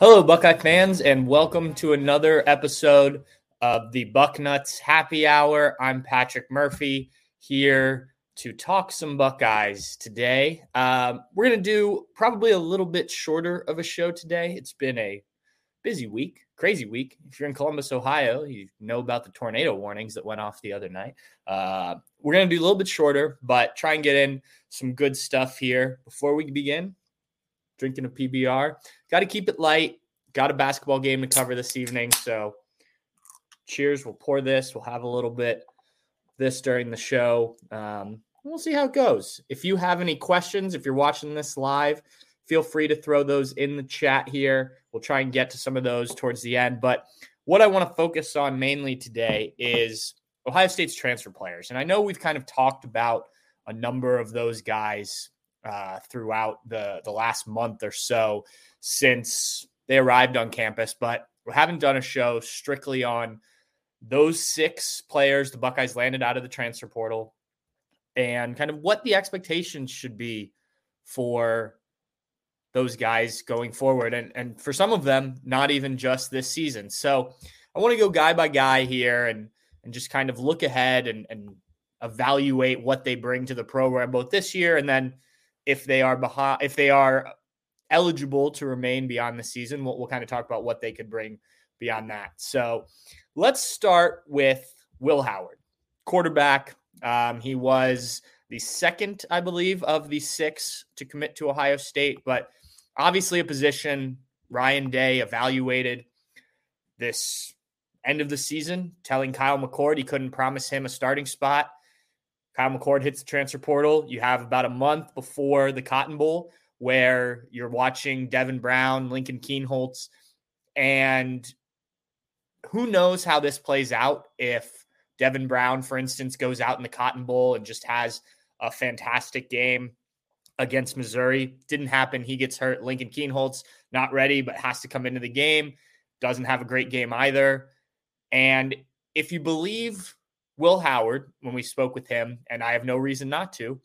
Hello, Buckeye fans, and welcome to another episode of the Bucknuts Happy Hour. I'm Patrick Murphy here to talk some Buckeyes today. Um, we're going to do probably a little bit shorter of a show today. It's been a busy week, crazy week. If you're in Columbus, Ohio, you know about the tornado warnings that went off the other night. Uh, we're going to do a little bit shorter, but try and get in some good stuff here before we begin drinking a PBR. Got to keep it light. Got a basketball game to cover this evening. So cheers. We'll pour this. We'll have a little bit this during the show. Um, we'll see how it goes. If you have any questions, if you're watching this live, feel free to throw those in the chat here. We'll try and get to some of those towards the end. But what I want to focus on mainly today is Ohio State's transfer players. And I know we've kind of talked about a number of those guys uh, throughout the the last month or so since they arrived on campus, but we haven't done a show strictly on those six players the Buckeyes landed out of the transfer portal and kind of what the expectations should be for those guys going forward and and for some of them not even just this season. So I want to go guy by guy here and and just kind of look ahead and and evaluate what they bring to the program both this year and then if they are behind, if they are eligible to remain beyond the season, we'll, we'll kind of talk about what they could bring beyond that. So let's start with Will Howard, quarterback. Um, he was the second, I believe, of the six to commit to Ohio State, but obviously a position Ryan Day evaluated this end of the season, telling Kyle McCord he couldn't promise him a starting spot. Kyle McCord hits the transfer portal. You have about a month before the Cotton Bowl where you're watching Devin Brown, Lincoln Kienholz, and who knows how this plays out if Devin Brown, for instance, goes out in the Cotton Bowl and just has a fantastic game against Missouri. Didn't happen. He gets hurt. Lincoln Kienholz, not ready, but has to come into the game. Doesn't have a great game either. And if you believe Will Howard, when we spoke with him, and I have no reason not to,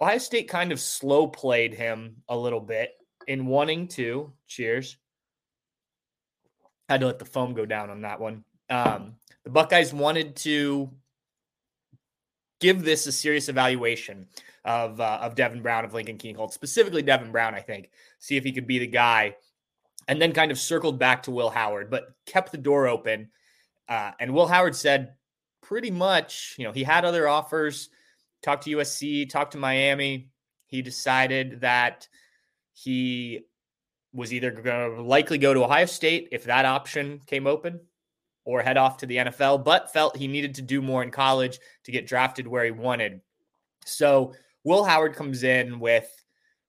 Ohio State kind of slow played him a little bit in wanting to. Cheers. Had to let the foam go down on that one. Um, the Buckeyes wanted to give this a serious evaluation of uh, of Devin Brown of Lincoln Kienholz, specifically Devin Brown. I think see if he could be the guy, and then kind of circled back to Will Howard, but kept the door open. Uh, and Will Howard said, pretty much, you know, he had other offers, talked to USC, talked to Miami. He decided that he was either going to likely go to Ohio State if that option came open or head off to the NFL, but felt he needed to do more in college to get drafted where he wanted. So Will Howard comes in with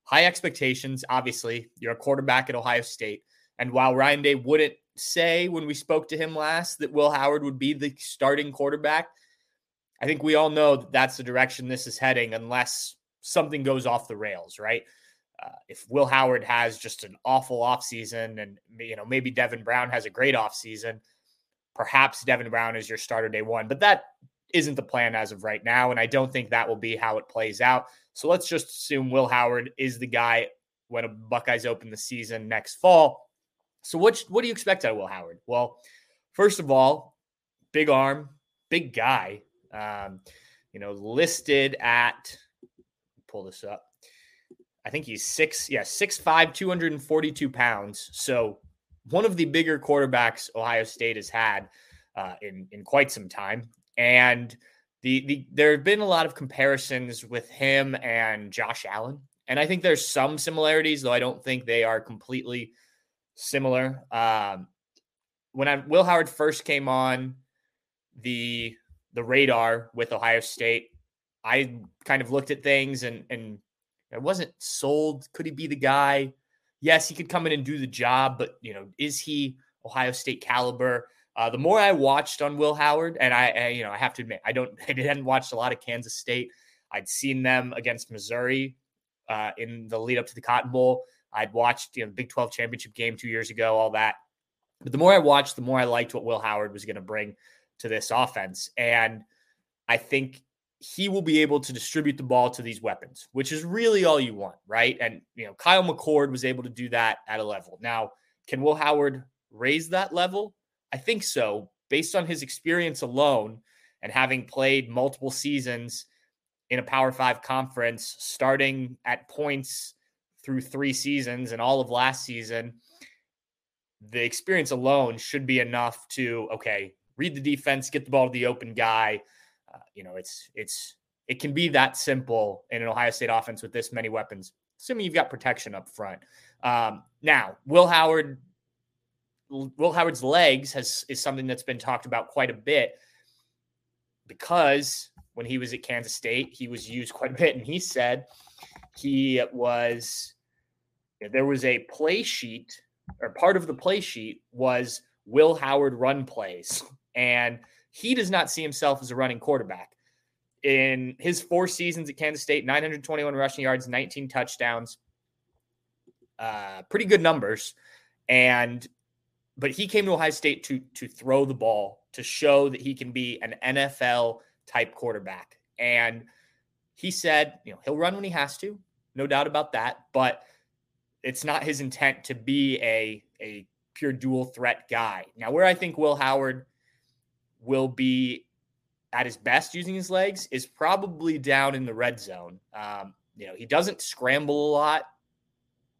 high expectations. Obviously, you're a quarterback at Ohio State. And while Ryan Day wouldn't say when we spoke to him last that Will Howard would be the starting quarterback. I think we all know that that's the direction this is heading unless something goes off the rails, right? uh, if Will Howard has just an awful offseason and you know maybe Devin Brown has a great offseason, perhaps Devin Brown is your starter day one. But that isn't the plan as of right now, and I don't think that will be how it plays out. So let's just assume Will Howard is the guy when Buckeyes open the season next fall. So what what do you expect out of Will Howard? Well, first of all, big arm, big guy. Um, you know, listed at pull this up. I think he's six, yeah, six five, two hundred and forty-two pounds. So one of the bigger quarterbacks Ohio State has had uh, in in quite some time, and the the there have been a lot of comparisons with him and Josh Allen, and I think there's some similarities, though I don't think they are completely similar. Um, when I Will Howard first came on the the radar with Ohio State, I kind of looked at things and and I wasn't sold. Could he be the guy? Yes, he could come in and do the job, but you know, is he Ohio State caliber? Uh, the more I watched on Will Howard, and I, I, you know, I have to admit, I don't, I hadn't watched a lot of Kansas State. I'd seen them against Missouri uh, in the lead up to the Cotton Bowl. I'd watched, you know, the Big 12 championship game two years ago, all that. But the more I watched, the more I liked what Will Howard was going to bring to this offense. And I think he will be able to distribute the ball to these weapons, which is really all you want, right? And you know, Kyle McCord was able to do that at a level. Now, can Will Howard raise that level? I think so, based on his experience alone and having played multiple seasons in a Power 5 conference starting at points through 3 seasons and all of last season. The experience alone should be enough to okay, read the defense, get the ball to the open guy, uh, you know, it's it's it can be that simple in an Ohio State offense with this many weapons, assuming you've got protection up front. Um, now, Will Howard, Will Howard's legs has is something that's been talked about quite a bit because when he was at Kansas State, he was used quite a bit, and he said he was there was a play sheet or part of the play sheet was Will Howard run plays and he does not see himself as a running quarterback. In his four seasons at Kansas State, 921 rushing yards, 19 touchdowns, uh, pretty good numbers. And but he came to Ohio State to to throw the ball to show that he can be an NFL type quarterback. And he said, you know, he'll run when he has to, no doubt about that. But it's not his intent to be a a pure dual threat guy. Now, where I think Will Howard will be at his best using his legs is probably down in the red zone. Um, you know, he doesn't scramble a lot.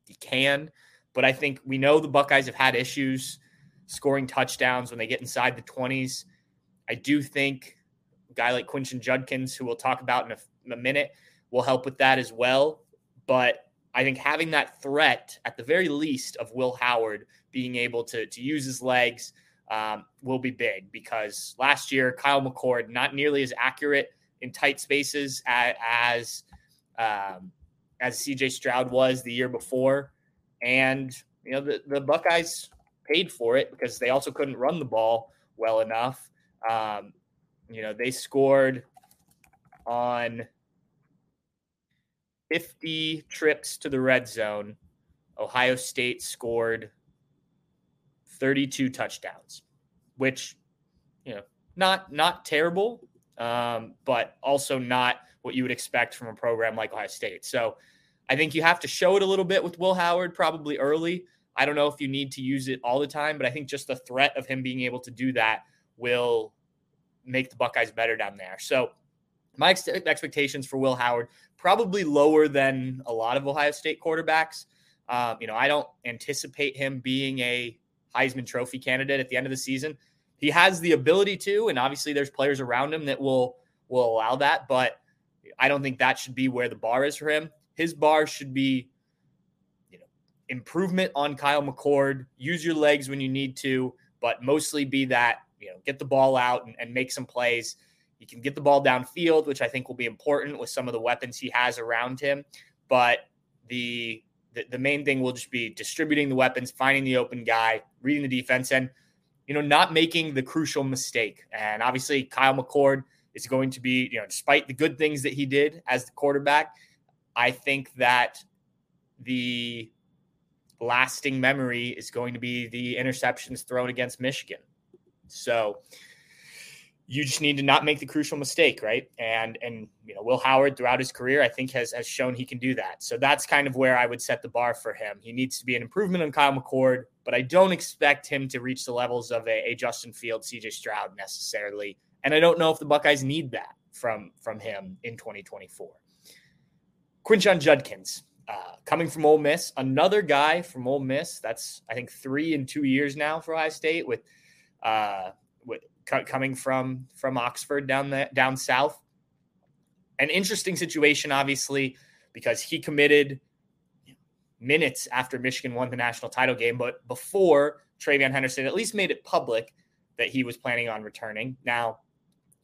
He can, but I think we know the Buckeyes have had issues scoring touchdowns when they get inside the 20s. I do think a guy like Quinshon Judkins, who we'll talk about in a, in a minute, will help with that as well. But I think having that threat, at the very least, of Will Howard being able to, to use his legs – um, will be big because last year Kyle McCord not nearly as accurate in tight spaces as um, as CJ Stroud was the year before, and you know the, the Buckeyes paid for it because they also couldn't run the ball well enough. Um, you know they scored on 50 trips to the red zone. Ohio State scored 32 touchdowns, which, you know, not not terrible, um, but also not what you would expect from a program like Ohio State. So I think you have to show it a little bit with Will Howard, probably early. I don't know if you need to use it all the time, but I think just the threat of him being able to do that will make the Buckeyes better down there. So my ex- expectations for Will Howard probably lower than a lot of Ohio State quarterbacks. Um, you know, I don't anticipate him being a Heisman Trophy candidate at the end of the season. He has the ability to, and obviously there's players around him that will will allow that, but I don't think that should be where the bar is for him. His bar should be, you know, improvement on Kyle McCord. Use your legs when you need to, but mostly be that you know get the ball out and, and make some plays. He can get the ball downfield, which I think will be important with some of the weapons he has around him. But the the, the main thing will just be distributing the weapons, finding the open guy, reading the defense, and you know not making the crucial mistake. And obviously, Kyle McCord is going to be you know despite the good things that he did as the quarterback, I think that the lasting memory is going to be the interceptions thrown against Michigan. So you just need to not make the crucial mistake, right? And and you know, Will Howard throughout his career, I think has has shown he can do that. So that's kind of where I would set the bar for him. He needs to be an improvement on Kyle McCord, but I don't expect him to reach the levels of a, a Justin Field, CJ Stroud necessarily. And I don't know if the Buckeyes need that from from him in 2024. Quinshon Judkins, uh, coming from Ole Miss, another guy from Ole Miss. That's I think three in two years now for Ohio State with. Uh, with coming from from Oxford down the down south. An interesting situation, obviously, because he committed minutes after Michigan won the national title game, but before TreVeyon Henderson at least made it public that he was planning on returning. Now,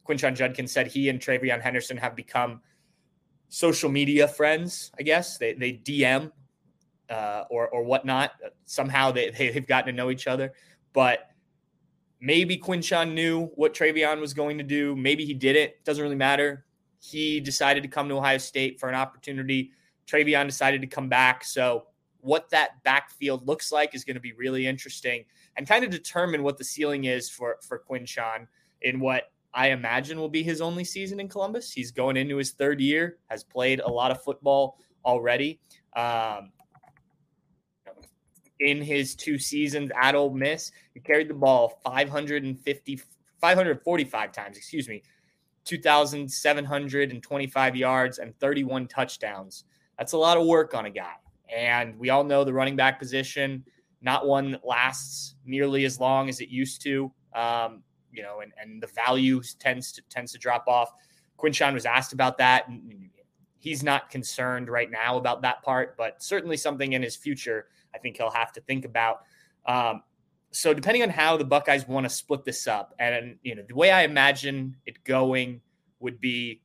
Quinshon Judkins said he and TreVeyon Henderson have become social media friends. I guess they they DM uh, or or whatnot. Somehow they they've gotten to know each other, but Maybe Quinshon knew what TreVeyon was going to do. Maybe he didn't. Doesn't really matter. He decided to come to Ohio State for an opportunity. TreVeyon decided to come back. So, what that backfield looks like is going to be really interesting and kind of determine what the ceiling is for, for Quinshon in what I imagine will be his only season in Columbus. He's going into his third year, has played a lot of football already. Um, in his two seasons at Ole Miss. He carried the ball 550, 545 times, excuse me, 2,725 yards and 31 touchdowns. That's a lot of work on a guy. And we all know the running back position, not one that lasts nearly as long as it used to. Um, you know, and, and the value tends to tends to drop off. Quinshon was asked about that. He's not concerned right now about that part, but certainly something in his future I think he'll have to think about. Um, so depending on how the Buckeyes want to split this up, and you know the way I imagine it going would be,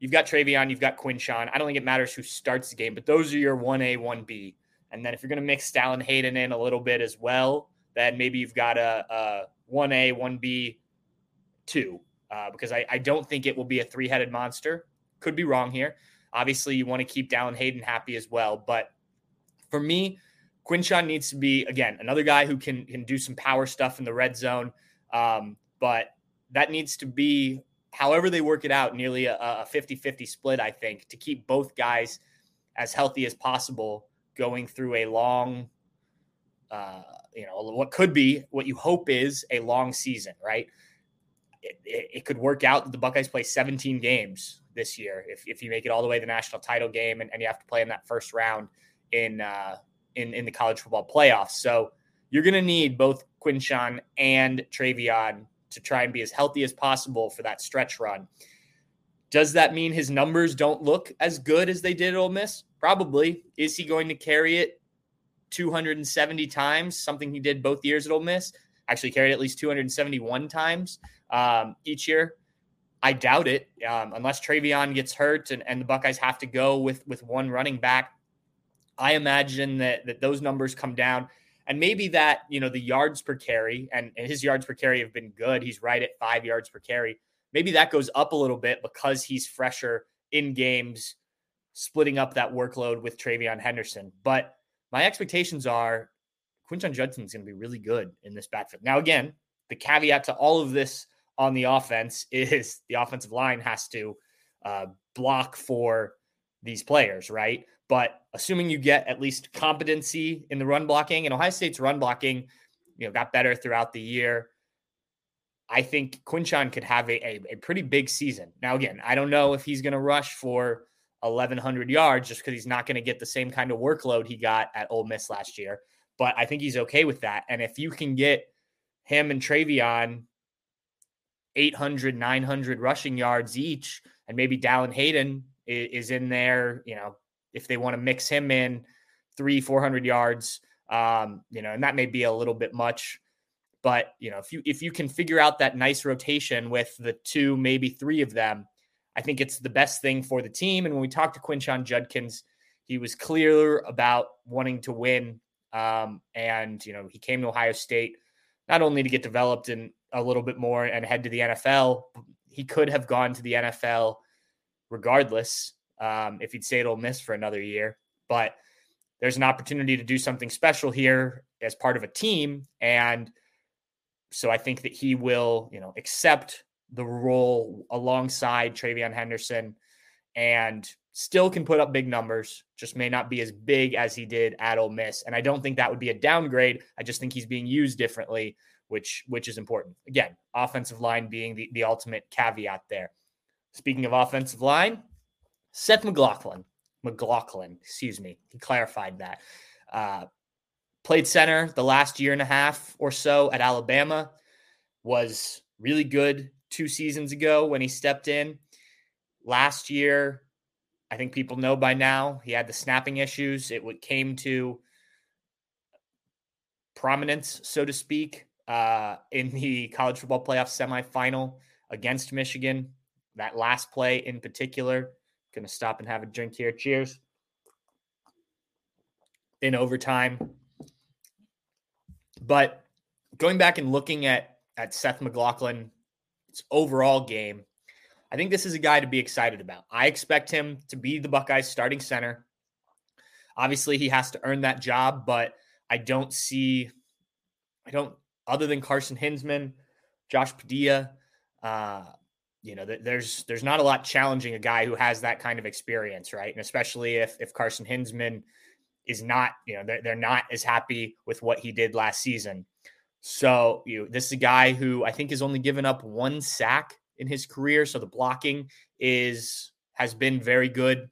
you've got TreVeyon, you've got Quinshon. I don't think it matters who starts the game, but those are your one A, one B, and then if you're going to mix Dallan Hayden in a little bit as well, then maybe you've got a one A, one B, two, uh, because I, I don't think it will be a three headed monster. Could be wrong here. Obviously, you want to keep Dallan Hayden happy as well, but for me, Quinshon needs to be again another guy who can can do some power stuff in the red zone, um, but that needs to be however they work it out, nearly a, a 50-50 split. I think to keep both guys as healthy as possible going through a long, uh, you know, what could be what you hope is a long season, right? It, it, it, could work out that the Buckeyes play 17 games this year if, if you make it all the way to the national title game and, and you have to play in that first round in uh, in, in the college football playoffs. So you're going to need both Quinshon and TreVeyon to try and be as healthy as possible for that stretch run. Does that mean his numbers don't look as good as they did at Ole Miss? Probably. Is he going to carry it 270 times? Something he did both years at Ole Miss. Actually, carried at least 271 times um, each year. I doubt it, um, unless TreVeyon gets hurt and, and the Buckeyes have to go with with one running back. I imagine that that those numbers come down. And maybe that, you know, the yards per carry and, and his yards per carry have been good. He's right at five yards per carry. Maybe that goes up a little bit because he's fresher in games, splitting up that workload with TreVeyon Henderson. But my expectations are Quinshon Judkins is going to be really good in this backfield. Now, again, the caveat to all of this on the offense is the offensive line has to uh, block for these players, right? But assuming you get at least competency in the run blocking, and Ohio State's run blocking, you know, got better throughout the year. I think Quinshon could have a, a, a pretty big season. Now, again, I don't know if he's going to rush for 1,100 yards just because he's not going to get the same kind of workload he got at Ole Miss last year. But I think he's okay with that. And if you can get him and TreVeyon 800, 900 rushing yards each, and maybe Dallan Hayden is in there, you know, if they want to mix him in three, 400 yards, um, you know, and that may be a little bit much. But you know, if you if you can figure out that nice rotation with the two, maybe three of them, I think it's the best thing for the team. And when we talked to Quinshon Judkins, he was clear about wanting to win. Um, and you know, he came to Ohio State not only to get developed in a little bit more and head to the NFL. He could have gone to the NFL regardless um, if he'd stayed Ole Miss for another year. But there's an opportunity to do something special here as part of a team. And so I think that he will, you know, accept the role alongside TreVeyon Henderson and still can put up big numbers, just may not be as big as he did at Ole Miss. And I don't think that would be a downgrade. I just think he's being used differently, which which is important. Again, offensive line being the, the ultimate caveat there. Speaking of offensive line, Seth McLaughlin, McLaughlin, excuse me, he clarified that. Uh, played center the last year and a half or so at Alabama, was really good two seasons ago when he stepped in. Last year, I think people know by now he had the snapping issues. It came to prominence, so to speak, uh, in the college football playoff semifinal against Michigan. That last play in particular. To stop and have a drink here. Cheers. In overtime. But going back and looking at at Seth McLaughlin's overall game, I think this is a guy to be excited about. I expect him to be the Buckeyes starting center. Obviously, he has to earn that job, but I don't see, I don't, other than Carson Hinzman, Josh Padilla, uh, you know, there's there's not a lot challenging a guy who has that kind of experience, right? And especially if if Carson Hinzman is not, you know, they're, they're not as happy with what he did last season. So, you know, this is a guy who I think has only given up one sack in his career, so the blocking is has been very good.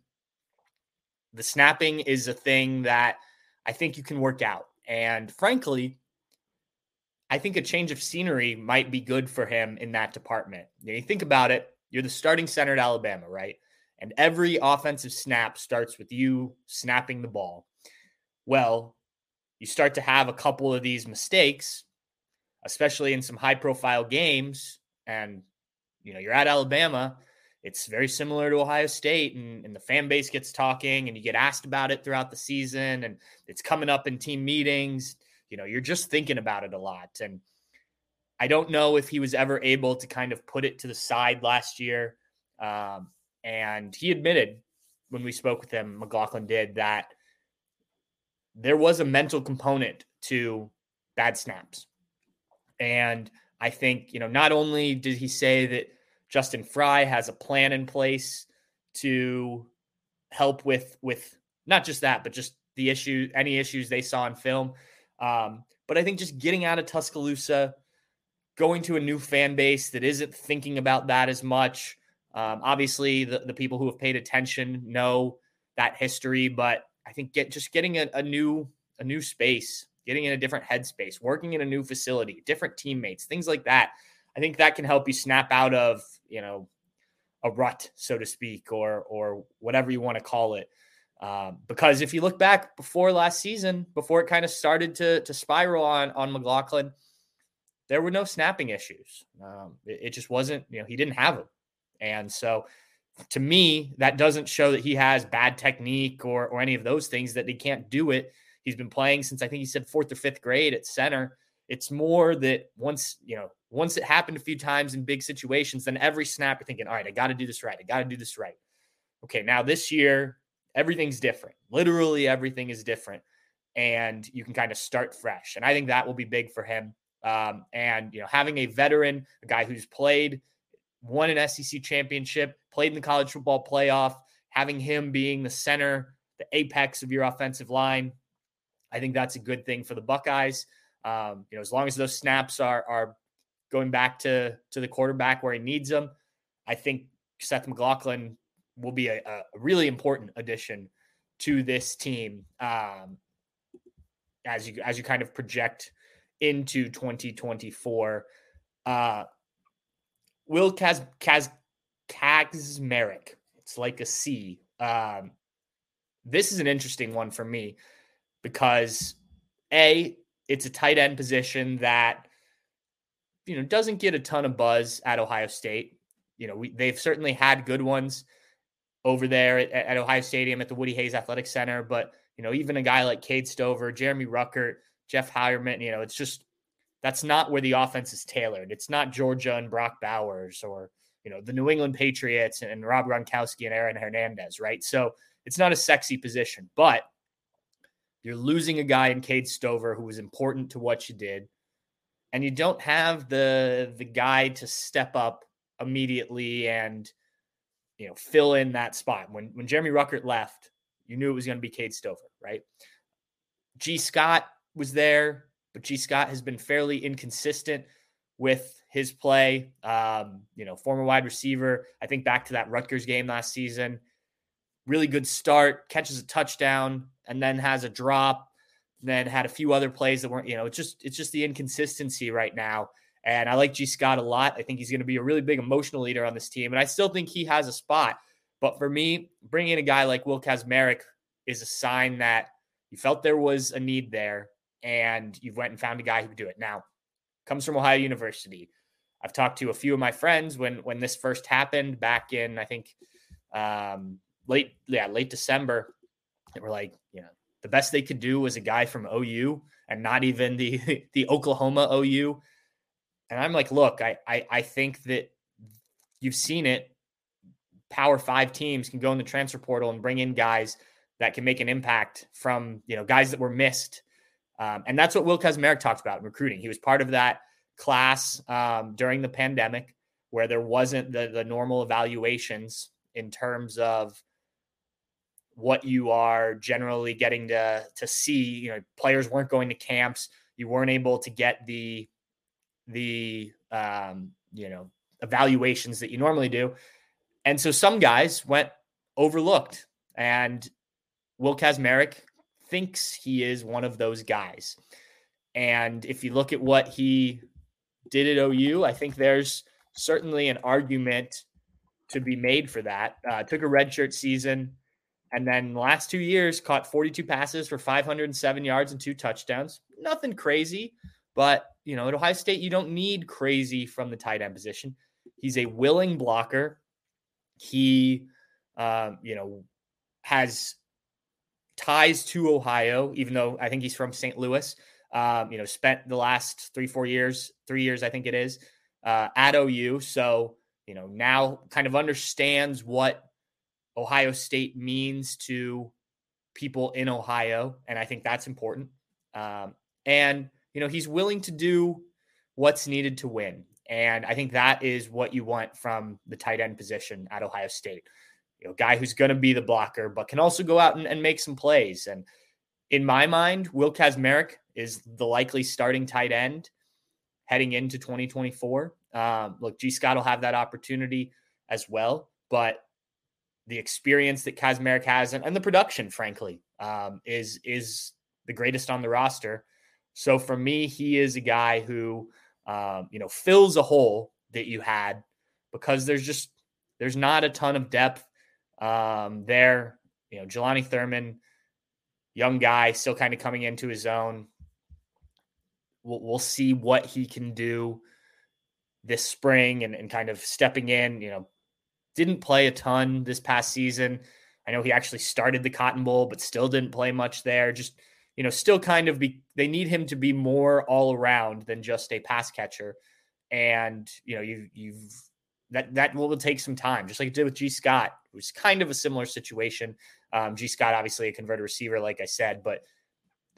The snapping is a thing that I think you can work out. And frankly, I think a change of scenery might be good for him in that department. You, you think about it, you're the starting center at Alabama, right? And every offensive snap starts with you snapping the ball. Well, you start to have a couple of these mistakes, especially in some high profile games. And you know, you're at Alabama. It's very similar to Ohio State, and, and the fan base gets talking, and you get asked about it throughout the season, and it's coming up in team meetings. You know, you're just thinking about it a lot. And I don't know if he was ever able to kind of put it to the side last year. Um, and he admitted when we spoke with him, McLaughlin did that there was a mental component to bad snaps. And I think, you know, not only did he say that Justin Frye has a plan in place to help with with not just that, but just the issue, any issues they saw in film. Um, but I think just getting out of Tuscaloosa, going to a new fan base that isn't thinking about that as much. Um, obviously, the, the people who have paid attention know that history, but I think get just getting a, a new a new space getting in a different headspace, working in a new facility, different teammates, things like that. I think that can help you snap out of, you know, a rut, so to speak, or or whatever you want to call it. Um, because if you look back before last season, before it kind of started to to spiral on on McLaughlin, there were no snapping issues. Um, it, it, just wasn't, you know, he didn't have them, and so to me, that doesn't show that he has bad technique or or any of those things that he can't do it. He's been playing since I think he said fourth or fifth grade at center. It's more that once, you know, once it happened a few times in big situations, then every snap you're thinking, all right, I got to do this right. I got to do this right. Okay, now this year, everything's different. Literally everything is different. And you can kind of start fresh. And I think that will be big for him. Um, and, you know, having a veteran, a guy who's played, won an SEC championship, played in the college football playoff, having him being the center, the apex of your offensive line, I think that's a good thing for the Buckeyes. Um, you know, as long as those snaps are are going back to to the quarterback where he needs them, I think Seth McLaughlin will be a, a really important addition to this team um, as you as you kind of project into 2024. Uh, Will Kaz Kaz Kacmarek. It's like a C. Um, this is an interesting one for me because a it's a tight end position that you know doesn't get a ton of buzz at Ohio State. You know, we, they've certainly had good ones over there at, at, Ohio Stadium at the Woody Hayes Athletic Center, but you know, even a guy like Cade Stover, Jeremy Ruckert, Jeff Heuerman, you know, it's just that's not where the offense is tailored. It's not Georgia and Brock Bowers or you know the New England Patriots and Rob Gronkowski and Aaron Hernandez, right? So it's not a sexy position, but You're losing a guy in Cade Stover who was important to what you did, and you don't have the the guy to step up immediately and you know fill in that spot. When when Jeremy Ruckert left, you knew it was going to be Cade Stover, right? Gee Scott was there, but Gee Scott has been fairly inconsistent with his play. Um, you know, former wide receiver. I think back to that Rutgers game last season. Really good start, catches a touchdown, and then has a drop. Then had a few other plays that weren't, you know, it's just it's just the inconsistency right now. And I like Gee Scott a lot. I think he's going to be a really big emotional leader on this team. And I still think he has a spot. But for me, bringing in a guy like Will Kacmarek is a sign that you felt there was a need there and you went and found a guy who could do it. Now, comes from Ohio University. I've talked to a few of my friends when when this first happened back in I think um, late yeah late December. They were like, you know, the best they could do was a guy from OU and not even the the Oklahoma OU. And I'm like, look, I I, I think that you've seen it. Power five teams can go in the transfer portal and bring in guys that can make an impact from you know guys that were missed um, and that's what Will Kacmarek talked about in recruiting. He was part of that class um, during the pandemic where there wasn't the, the normal evaluations in terms of what you are generally getting to to see. You know, players weren't going to camps. You weren't able to get the the um, you know evaluations that you normally do, and so some guys went overlooked. And Will Kacmarek thinks he is one of those guys. And if you look at what he did at OU, I think there's certainly an argument to be made for that. Uh, took a redshirt season, and then the last two years caught 42 passes for 507 yards and two touchdowns. Nothing crazy, but you know at Ohio State you don't need crazy from the tight end position. He's a willing blocker. He, um, you know, has ties to Ohio, even though I think he's from St. Louis. Um, you know, spent the last three, four years, three years, I think it is, uh, at OU. So, you know, now kind of understands what Ohio State means to people in Ohio. And I think that's important. Um, and, you know, he's willing to do what's needed to win. And I think that is what you want from the tight end position at Ohio State you know, guy who's going to be the blocker, but can also go out and, and make some plays. And in my mind, Will Kacmarek is the likely starting tight end heading into 2024. Um, look, Gee Scott will have that opportunity as well, but the experience that Kacmarek has and, and the production, frankly, um, is is the greatest on the roster. So for me, he is a guy who um, you know fills a hole that you had because there's just there's not a ton of depth um, there. You know, Jelani Thurman, young guy, still kind of coming into his own. We'll, we'll see what he can do this spring and, and kind of stepping in. You know, didn't play a ton this past season. I know he actually started the Cotton Bowl, but still didn't play much there. Just, you know, still kind of be, they need him to be more all around than just a pass catcher. And, you know, you, you've, that, that will take some time, just like it did with Gee Scott was kind of a similar situation. Um, Gee Scott, obviously a converted receiver, like I said, but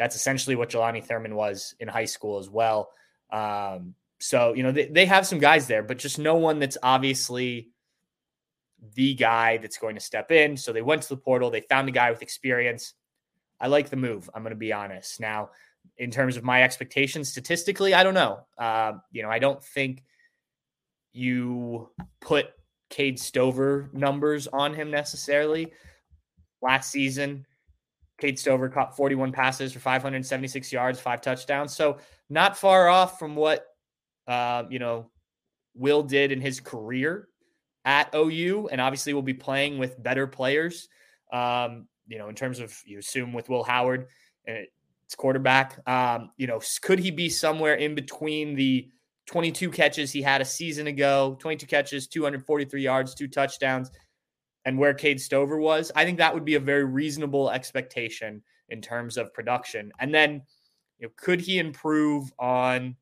that's essentially what Jelani Thurman was in high school as well. Um, so, you know, they, they have some guys there, but just no one that's obviously the guy that's going to step in. So they went to the portal, they found a guy with experience. I like the move. I'm going to be honest. Now, in terms of my expectations statistically, I don't know. Uh, you know, I don't think you put Cade Stover numbers on him necessarily. Last season, Cade Stover caught 41 passes for 576 yards, five touchdowns. So not far off from what uh, you know Will did in his career at OU, and obviously will be playing with better players. Um, you know, in terms of you assume with Will Howard it's quarterback. Um, you know, could he be somewhere in between the 22 catches he had a season ago, 22 catches, 243 yards, two touchdowns, and where Cade Stover was, I think that would be a very reasonable expectation in terms of production. And then, you know, could he improve on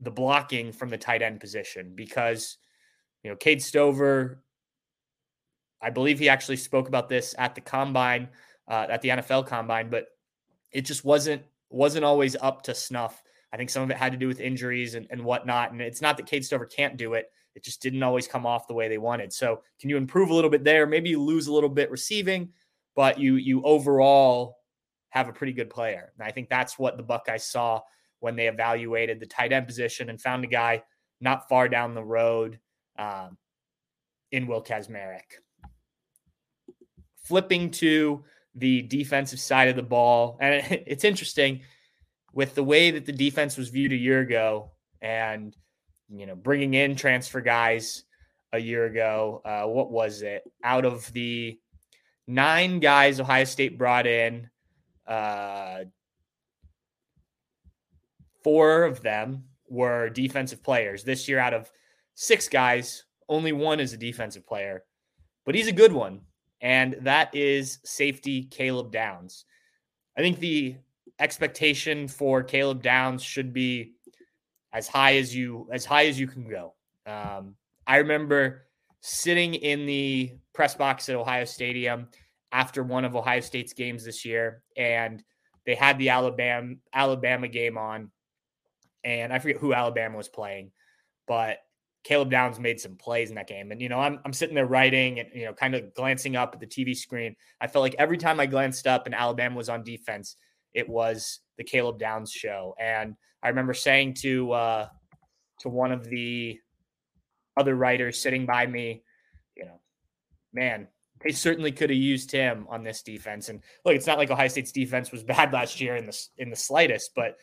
the blocking from the tight end position? Because, you know, Cade Stover, I believe he actually spoke about this at the combine. uh, at the NFL Combine, but it just wasn't wasn't always up to snuff. I think some of it had to do with injuries and, and whatnot. And it's not that Cade Stover can't do it. It just didn't always come off the way they wanted. So can you improve a little bit there? Maybe you lose a little bit receiving, but you you overall have a pretty good player. And I think that's what the Buckeyes saw when they evaluated the tight end position and found a guy not far down the road um, in Will Kacmarek. Flipping to the defensive side of the ball, and it's interesting with the way that the defense was viewed a year ago, and you know bringing in transfer guys a year ago. Uh, what was it? Out of the nine guys Ohio State brought in, uh, four of them were defensive players. This year, out of six guys, only one is a defensive player, but he's a good one. And that is safety Caleb Downs. I think the expectation for Caleb Downs should be as high as you as high as you can go. Um, I remember sitting in the press box at Ohio Stadium after one of Ohio State's games this year, and they had the Alabama Alabama game on, and I forget who Alabama was playing, but Caleb Downs made some plays in that game. And, you know, I'm, I'm sitting there writing and, you know, kind of glancing up at the TV screen. I felt like every time I glanced up and Alabama was on defense, it was the Caleb Downs show. And I remember saying to, uh, to one of the other writers sitting by me, you know, man, they certainly could have used him on this defense. And look, it's not like Ohio State's defense was bad last year in the in the slightest, but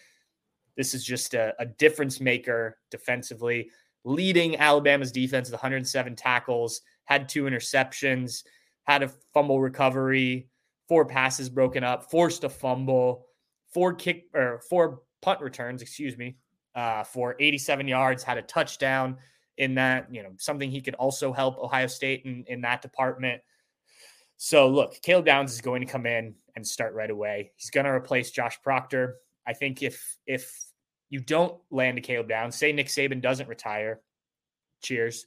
this is just a, a difference maker defensively, leading Alabama's defense with 107 tackles, had two interceptions, had a fumble recovery, four passes broken up, forced a fumble, four kick or four punt returns, excuse me, uh, for 87 yards, had a touchdown in that, you know, something he could also help Ohio State in, in that department. So look, Caleb Downs is going to come in and start right away. He's going to replace Josh Proctor. I think if if you don't land a Caleb Downs, say Nick Saban doesn't retire, cheers.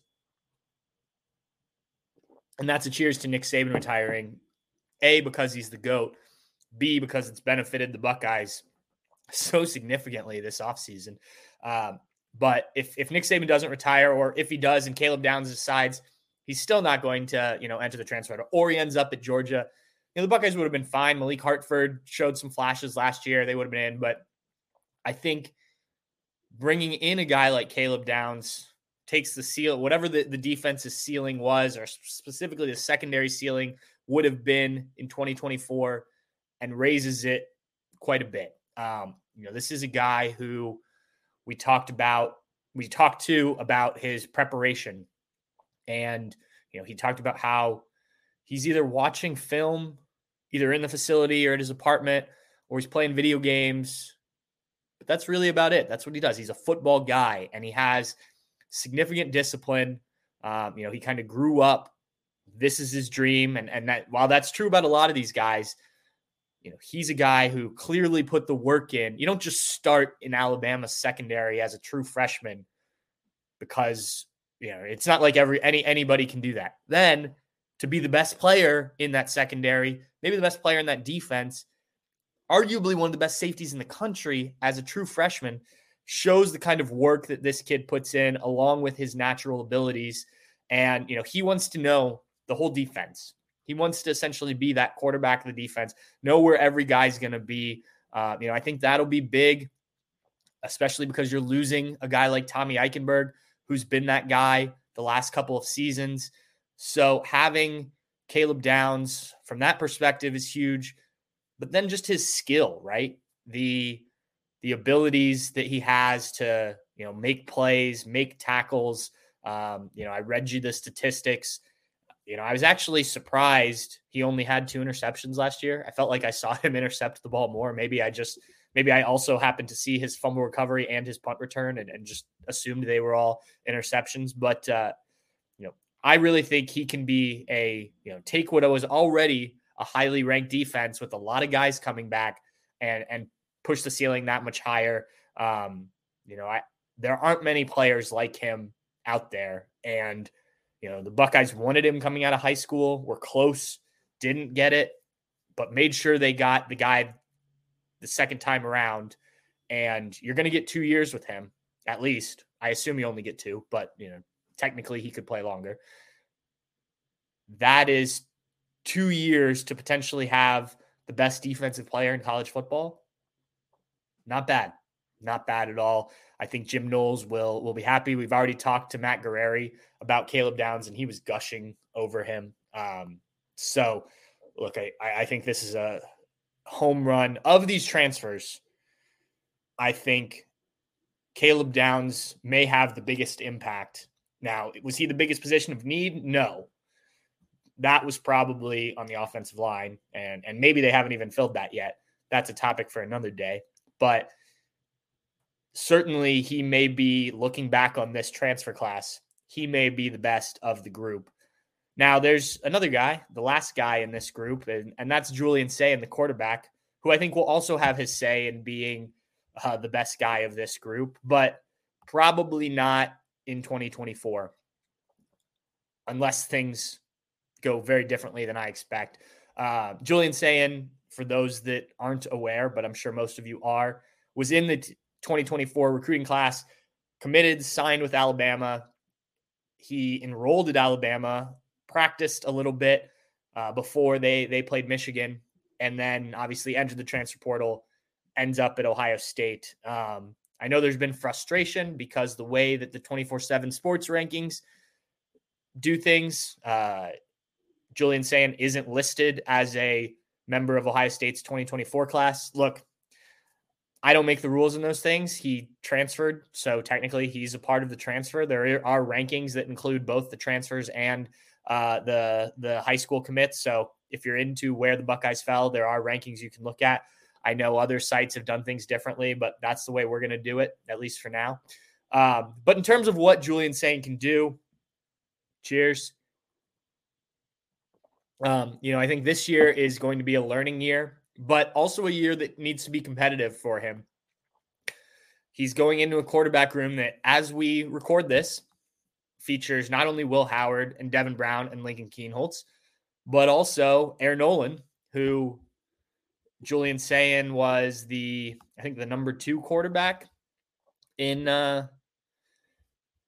And that's a cheers to Nick Saban retiring. A, because he's the GOAT. B, because it's benefited the Buckeyes so significantly this offseason. Um, but if, if Nick Saban doesn't retire, or if he does and Caleb Downs decides he's still not going to, you know, enter the transfer or he ends up at Georgia, you know, the Buckeyes would have been fine. Malik Hartford showed some flashes last year. They would have been in. But I think bringing in a guy like Caleb Downs takes the seal, whatever the, the defense's ceiling was, or specifically the secondary ceiling would have been in 2024, and raises it quite a bit. Um, you know, this is a guy who we talked about, we talked to about his preparation. And, you know, he talked about how he's either watching film, either in the facility or at his apartment, or he's playing video games that's really about it. That's what he does. He's a football guy and he has significant discipline. Um, you know, he kind of grew up. This is his dream. And, and that while that's true about a lot of these guys, you know, he's a guy who clearly put the work in. You don't just start in Alabama secondary as a true freshman because, you know, it's not like every any anybody can do that. Then to be the best player in that secondary, maybe the best player in that defense, arguably one of the best safeties in the country as a true freshman, shows the kind of work that this kid puts in along with his natural abilities. And, you know, he wants to know the whole defense. He wants to essentially be that quarterback of the defense, know where every guy's going to be. Uh, you know, I think that'll be big, especially because you're losing a guy like Tommy Eichenberg, who's been that guy the last couple of seasons. So having Caleb Downs from that perspective is huge but then just his skill, right? The the abilities that he has to, you know, make plays, make tackles. Um, you know, I read you the statistics. You know, I was actually surprised he only had two interceptions last year. I felt like I saw him intercept the ball more. Maybe I just maybe I also happened to see his fumble recovery and his punt return and, and just assumed they were all interceptions. But uh, you know, I really think he can be a, you know, take what I was already a highly ranked defense with a lot of guys coming back and and push the ceiling that much higher. Um, you know, I there aren't many players like him out there, and you know the Buckeyes wanted him coming out of high school. Were close, didn't get it. but made sure they got the guy the second time around. And you're going to get two years with him at least. I assume you only get two, but you know, technically he could play longer. That is two years to potentially have the best defensive player in college football. Not bad. Not bad at all. I think Jim Knowles will will be happy. We've already talked to Matt Guerrieri about Caleb Downs, and he was gushing over him. Um, so, look, I, I think this is a home run of these transfers. I think Caleb Downs may have the biggest impact. Now, was he the biggest position of need? No. That was probably on the offensive line, and and maybe they haven't even filled that yet. That's a topic for another day. But certainly, he may be looking back on this transfer class. He may be the best of the group. Now, there's another guy, the last guy in this group, and, and that's Julian Sayin, the quarterback, who I think will also have his say in being uh, the best guy of this group, but probably not in 2024 unless things go very differently than I expect. Uh, Julian Sayin, for those that aren't aware, but I'm sure most of you are, was in the t- 2024 recruiting class, committed, signed with Alabama. He enrolled at Alabama, practiced a little bit uh, before they they played Michigan, and then obviously entered the transfer portal ends up at Ohio State. Um, I know there's been frustration because the way that the 24 7 sports rankings do things, uh, Julian Sayin isn't listed as a member of Ohio State's 2024 class. Look, I don't make the rules in those things. He transferred, so technically he's a part of the transfer. There are rankings that include both the transfers and uh, the the high school commits. So if you're into where the Buckeyes fell, there are rankings you can look at. I know other sites have done things differently, but that's the way we're going to do it, at least for now. Um, but in terms of what Julian Sayin can do, cheers. Um, you know, I think this year is going to be a learning year, but also a year that needs to be competitive for him. He's going into a quarterback room that, as we record this, features not only Will Howard and Devin Brown and Lincoln Kienholz, but also Air Noland, who Julian Sayin was the I think the number two quarterback in uh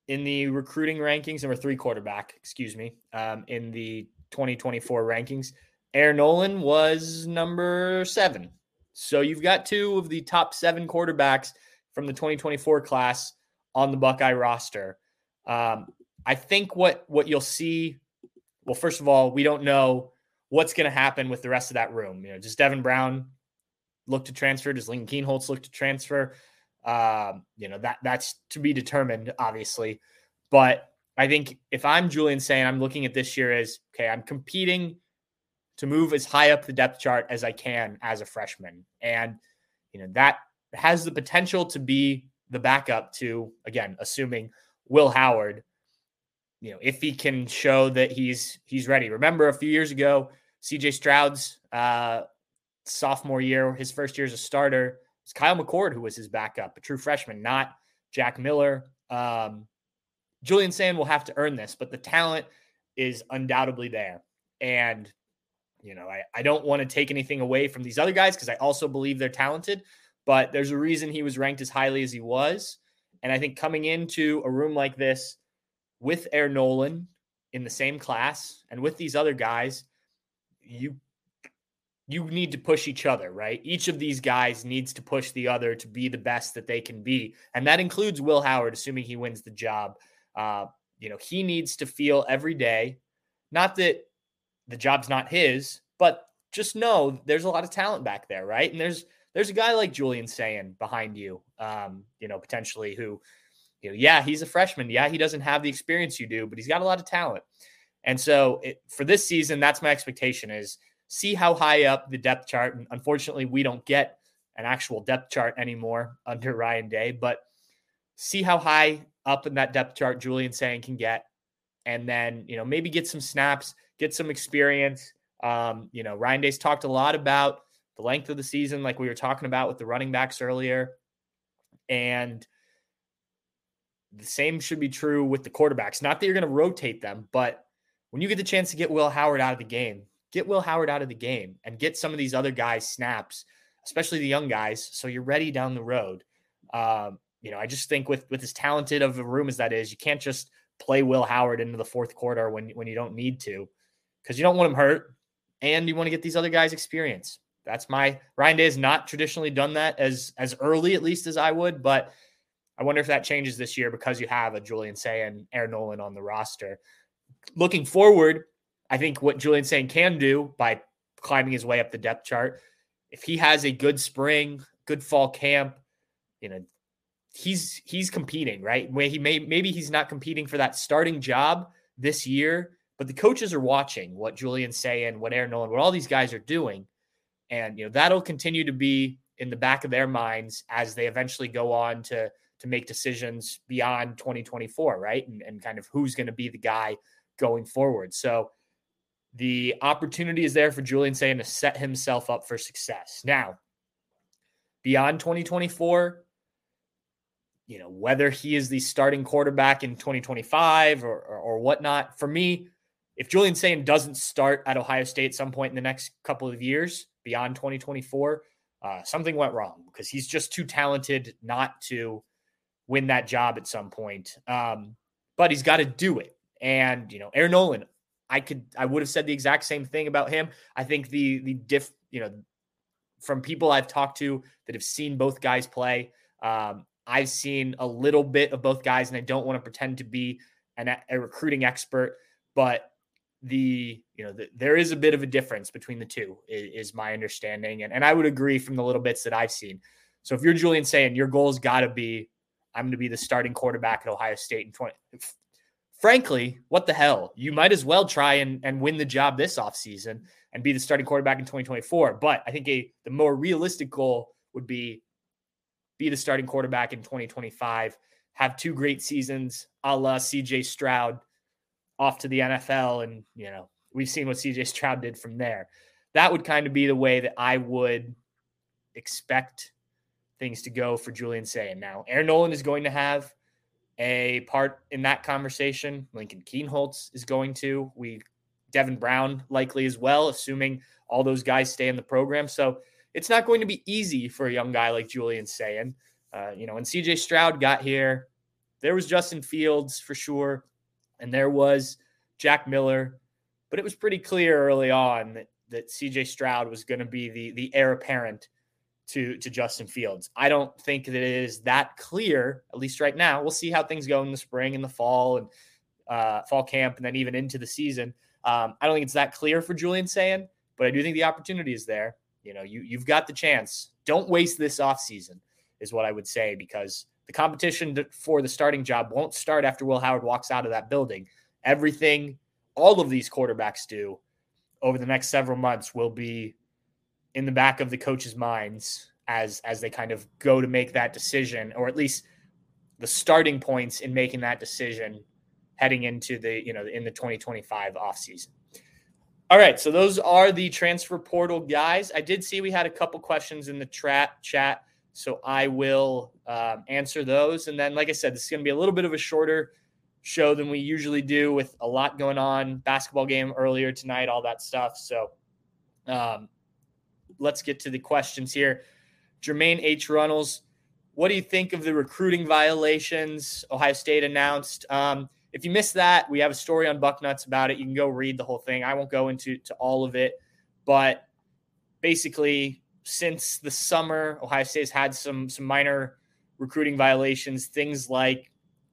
in the recruiting rankings, number three quarterback, excuse me, um, in the 2024 rankings. Air Noland was number seven. So you've got two of the top seven quarterbacks from the 2024 class on the Buckeye roster. Um, I think what what you'll see, well, first of all, we don't know what's going to happen with the rest of that room. You know, does Devin Brown look to transfer? Does Lincoln Kienholz look to transfer? Um, you know, that that's to be determined, obviously. But I think if I'm Julian Sayin I'm looking at this year as okay, I'm competing to move as high up the depth chart as I can as a freshman. And, you know, that has the potential to be the backup to, again, assuming Will Howard, you know, if he can show that he's he's ready. Remember a few years ago, CJ Stroud's uh, sophomore year, his first year as a starter, was Kyle McCord, who was his backup, a true freshman, not Jack Miller. Um, Julian Sayin will have to earn this, but the talent is undoubtedly there. And, you know, I, I don't want to take anything away from these other guys because I also believe they're talented, but there's a reason he was ranked as highly as he was. And I think coming into a room like this with Air Noland in the same class and with these other guys, you you need to push each other, right? Each of these guys needs to push the other to be the best that they can be. And that includes Will Howard, assuming he wins the job. Uh, you know, he needs to feel every day, not that the job's not his, but just know there's a lot of talent back there, right? And there's there's a guy like Julian Sayin behind you, um, you know, potentially who, you know, yeah, he's a freshman. Yeah, he doesn't have the experience you do, but he's got a lot of talent. And so it, for this season, that's my expectation is – see how high up the depth chart. And unfortunately, we don't get an actual depth chart anymore under Ryan Day, but see how high up in that depth chart Julian Sayin can get. And then, you know, maybe get some snaps, get some experience. Um, you know, Ryan Day's talked a lot about the length of the season, like we were talking about with the running backs earlier. And the same should be true with the quarterbacks. Not that you're going to rotate them, but when you get the chance to get Will Howard out of the game, get Will Howard out of the game and get some of these other guys snaps, especially the young guys, so you're ready down the road. Um, you know, I just think with with as talented of a room as that is, you can't just play Will Howard into the fourth quarter when when you don't need to, because you don't want him hurt, and you want to get these other guys experience. That's my Ryan Day has not traditionally done that as as early at least as I would, but I wonder if that changes this year because you have a Julian Say and Air Noland on the roster. Looking forward, I think what Julian Sayin can do by climbing his way up the depth chart, if he has a good spring, good fall camp, you know, he's he's competing, right? Where he may maybe he's not competing for that starting job this year, but the coaches are watching what Julian Sayin, what Air Noland, what all these guys are doing. And you know, that'll continue to be in the back of their minds as they eventually go on to to make decisions beyond 2024, right? And, and kind of who's going to be the guy going forward. So the opportunity is there for Julian Sayin to set himself up for success. Now, beyond 2024, you know, whether he is the starting quarterback in 2025 or, or, or whatnot, for me, if Julian Sayin doesn't start at Ohio State at some point in the next couple of years beyond 2024, uh, something went wrong because he's just too talented not to win that job at some point. Um, but he's got to do it. And you know, Air Noland, I could I would have said the exact same thing about him. I think the the diff, you know, from people I've talked to that have seen both guys play, um, I've seen a little bit of both guys, and I don't want to pretend to be an, a recruiting expert, but the you know the, there is a bit of a difference between the two is, is, my understanding and, and i would agree from the little bits that i've seen so if you're Julian Sayin your goal's got to be i'm going to be the starting quarterback at ohio state in 20 frankly, what the hell? You might as well try and, and win the job this offseason and be the starting quarterback in 2024. But I think a the more realistic goal would be be the starting quarterback in 2025, have two great seasons, a la CJ Stroud off to the NFL. And, you know, we've seen what CJ Stroud did from there. That would kind of be the way that I would expect things to go for Julian Sayin. Now, Air Noland is going to have a part in that conversation. Lincoln Kienholz is going to. We Devin Brown likely as well, assuming all those guys stay in the program. So it's not going to be easy for a young guy like Julian Sayin. Uh, you know, when CJ Stroud got here, there was Justin Fields for sure, and there was Jack Miller, but it was pretty clear early on that that CJ Stroud was going to be the the heir apparent to to Justin Fields. I don't think that it is that clear, at least right now. We'll see how things go in the spring and the fall and uh, fall camp, and then even into the season. Um, I don't think it's that clear for Julian Sayin, but I do think the opportunity is there. You know, you you've got the chance. Don't waste this offseason, is what I would say, because the competition for the starting job won't start after Will Howard walks out of that building. Everything all of these quarterbacks do over the next several months will be in the back of the coaches' minds as as they kind of go to make that decision, or at least the starting points in making that decision heading into the you know in the 2025 offseason. All right, so those are the transfer portal guys. I did see we had a couple questions in the chat chat, so I will um, answer those. And then, like I said, this is going to be a little bit of a shorter show than we usually do, with a lot going on. Basketball game earlier tonight, all that stuff. So um, let's get to the questions here. Jermaine H. Runnels, what do you think of the recruiting violations Ohio State announced? Um, if you missed that, we have a story on Bucknuts about it. You can go read the whole thing. I won't go into to all of it, but basically, since the summer, Ohio State has had some some minor recruiting violations. Things like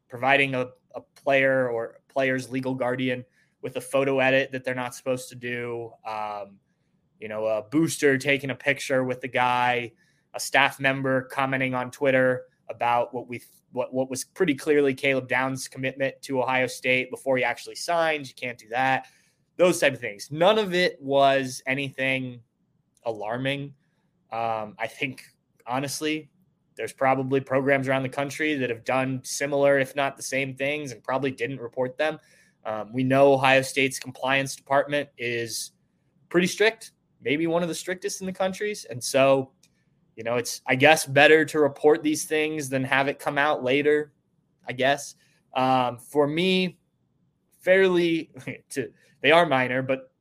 providing a, a player or player's legal guardian with a photo edit that they're not supposed to do. Um, you know, a booster taking a picture with the guy, a staff member commenting on Twitter about what we what what was pretty clearly Caleb Downs' commitment to Ohio State before he actually signs. You can't do that. Those type of things. None of it was anything alarming. Um, I think honestly, there's probably programs around the country that have done similar, if not the same things, and probably didn't report them. Um, we know Ohio State's compliance department is pretty strict maybe one of the strictest in the countries. And so, you know, it's, I guess, better to report these things than have it come out later, I guess. Um, for me, fairly, to, they are minor, but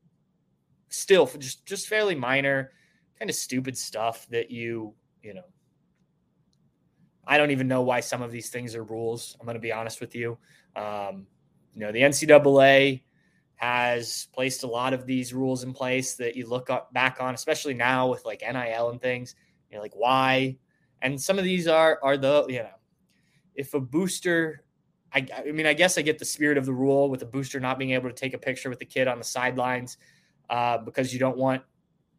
still just just fairly minor, kind of stupid stuff that you you know. I don't even know why some of these things are rules. I'm going to be honest with you. Um, you know, the NCAA has placed a lot of these rules in place that you look up, back on, especially now with like NIL and things. You know, like why? And some of these are are the you know, if a booster, I I mean, I guess I get the spirit of the rule with a booster not being able to take a picture with the kid on the sidelines uh, because you don't want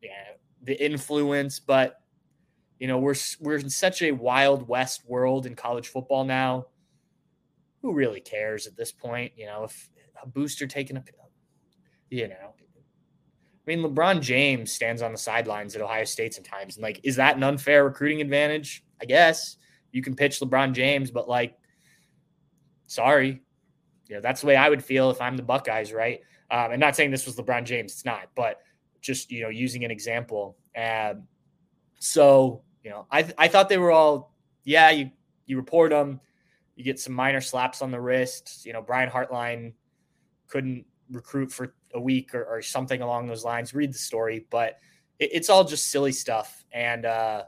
yeah, the influence, but you know we're we're in such a wild west world in college football now. Who really cares at this point? You know, if a booster taking a you know, I mean, LeBron James stands on the sidelines at Ohio State sometimes. And like, is that an unfair recruiting advantage? I guess you can pitch LeBron James, but like, sorry. You know, that's the way I would feel if I'm the Buckeyes, right? Um, and not saying this was LeBron James, it's not, but just, you know, using an example. And so, you know, I, I thought they were all, yeah, you, you report them, you get some minor slaps on the wrist. You know, Brian Hartline couldn't recruit for a week or, or something along those lines. Read the story, but it, it's all just silly stuff. And uh,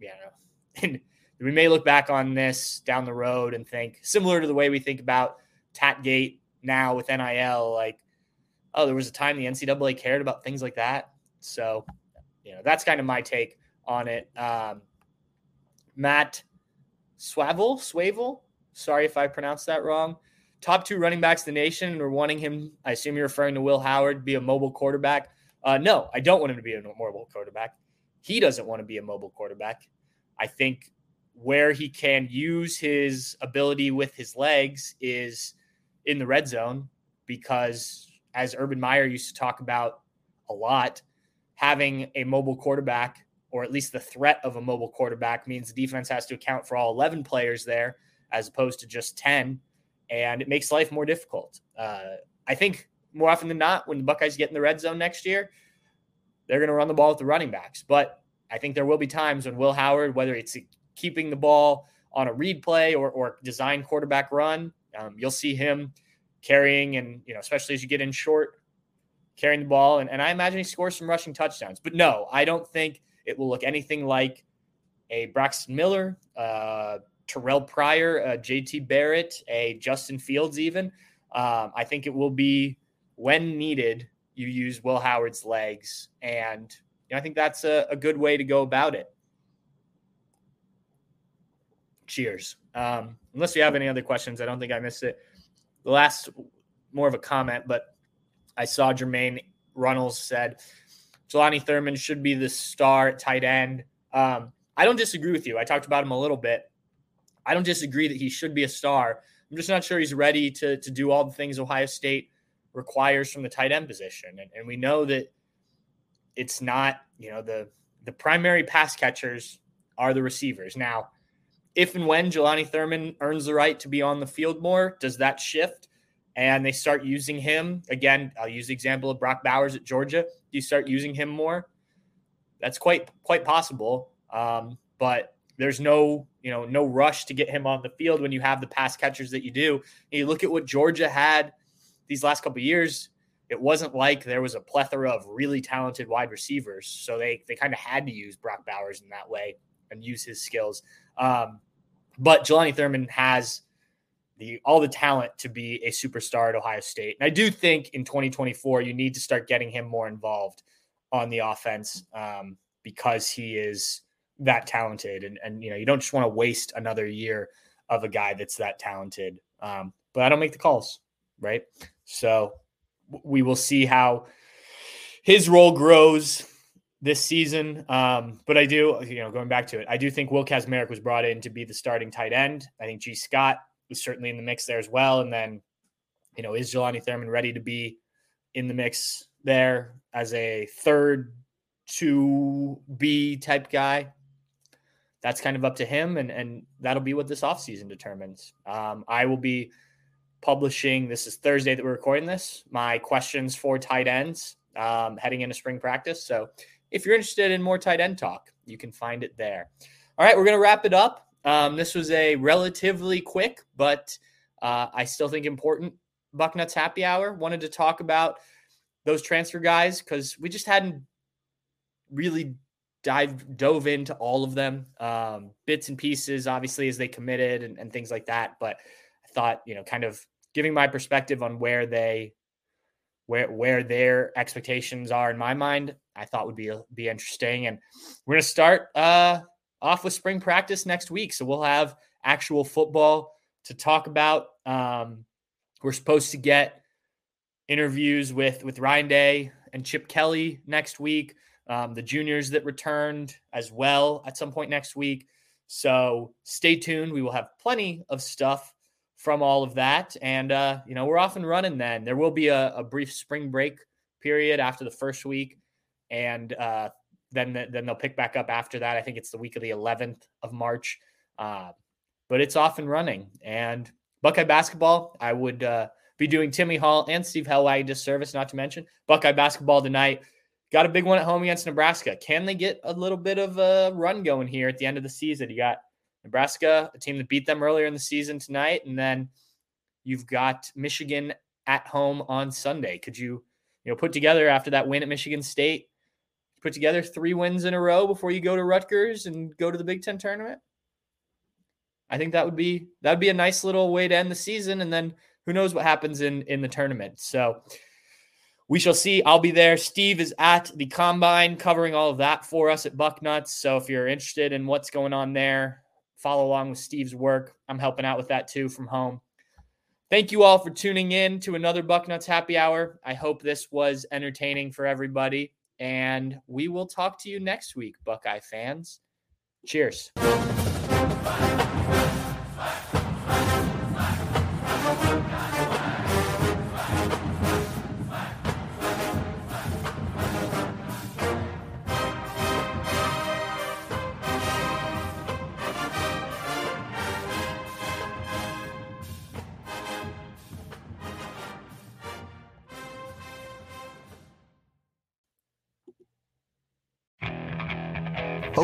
yeah, and we may look back on this down the road and think similar to the way we think about Tatgate now with NIL, like, oh, there was a time the NCAA cared about things like that. So, you know, that's kind of my take on it. Um, Matt Swavel, Swavel, sorry if I pronounced that wrong top two running backs the nation, and we're wanting him. I assume you're referring to Will Howard, be a mobile quarterback. Uh, no, I don't want him to be a mobile quarterback. He doesn't want to be a mobile quarterback. I think where he can use his ability with his legs is in the red zone because, as Urban Meyer used to talk about a lot, having a mobile quarterback or at least the threat of a mobile quarterback means the defense has to account for all 11 players there as opposed to just 10 and it makes life more difficult. Uh, I think more often than not, when the Buckeyes get in the red zone next year, they're going to run the ball with the running backs. But I think there will be times when Will Howard, whether it's keeping the ball on a read play or, or design quarterback run, um, you'll see him carrying and, you know, especially as you get in short, carrying the ball. And, and I imagine he scores some rushing touchdowns. But no, I don't think it will look anything like a Braxton Miller, uh, Terrell Pryor, uh, JT Barrett, a Justin Fields, even. Um, I think it will be when needed, you use Will Howard's legs. And you know, I think that's a, a, good way to go about it. Cheers. Um, unless you have any other questions, I don't think I missed it. The last, more of a comment, but I saw Jermaine Runnels said Jelani Thurman should be the star tight end. Um, I don't disagree with you. I talked about him a little bit. I don't disagree that he should be a star. I'm just not sure he's ready to, to do all the things Ohio State requires from the tight end position. And, and we know that it's not, you know, the the primary pass catchers are the receivers. Now, if and when Jelani Thurman earns the right to be on the field more, does that shift? And they start using him again. I'll use the example of Brock Bowers at Georgia. Do you start using him more? That's quite quite possible. Um, but there's no, you know, no rush to get him on the field when you have the pass catchers that you do. And you look at what Georgia had these last couple years. It wasn't like there was a plethora of really talented wide receivers, so they they kind of had to use Brock Bowers in that way and use his skills. Um, but Jelani Thurman has the all the talent to be a superstar at Ohio State, and I do think in 2024 you need to start getting him more involved on the offense um, because he is that talented. And and you know you don't just want to waste another year of a guy that's that talented um, but i don't make the calls right? So we will see how his role grows this season um, but i do you know going back to it i do think will Kacmarek was brought in to be the starting tight end. I think Gee Scott was certainly in the mix there as well and then you know is Jelani Thurman ready to be in the mix there as a third to be type guy that's kind of up to him, and and that'll be what this offseason determines. Um, I will be publishing. This is Thursday that we're recording this. My questions for tight ends um, heading into spring practice. So if you're interested in more tight end talk, you can find it there. All right, we're gonna wrap it up. Um, this was a relatively quick, but uh, I still think important Bucknuts happy hour. Wanted to talk about those transfer guys because we just hadn't really dive dove into all of them, um, bits and pieces, obviously as they committed and, and things like that. But I thought, you know, kind of giving my perspective on where they where where their expectations are in my mind, I thought would be be interesting. And we're gonna start uh, off with spring practice next week, so we'll have actual football to talk about. Um, we're supposed to get interviews with with Ryan Day and Chip Kelly next week. Um, the juniors that returned as well at some point next week. So stay tuned. We will have plenty of stuff from all of that. And, uh, you know, we're off and running then. There will be a, a brief spring break period after the first week. And uh, then, then they'll pick back up after that. I think it's the week of the 11th of March. Uh, but it's off and running. And Buckeye basketball, I would uh, be doing Timmy Hall and Steve Helwag a disservice, not to mention Buckeye basketball tonight. Got a big one at home against Nebraska. Can they get a little bit of a run going here at the end of the season? You got Nebraska, a team that beat them earlier in the season tonight, and then you've got Michigan at home on Sunday. Could you, you know, put together after that win at Michigan State, put together three wins in a row before you go to Rutgers and go to the Big Ten tournament? I think that would be that would be a nice little way to end the season, and then who knows what happens in in the tournament. So we shall see. I'll be there. Steve is at the combine covering all of that for us at Bucknuts. So if you're interested in what's going on there, follow along with Steve's work. I'm helping out with that too from home. Thank you all for tuning in to another Bucknuts happy hour. I hope this was entertaining for everybody. And we will talk to you next week, Buckeye fans. Cheers.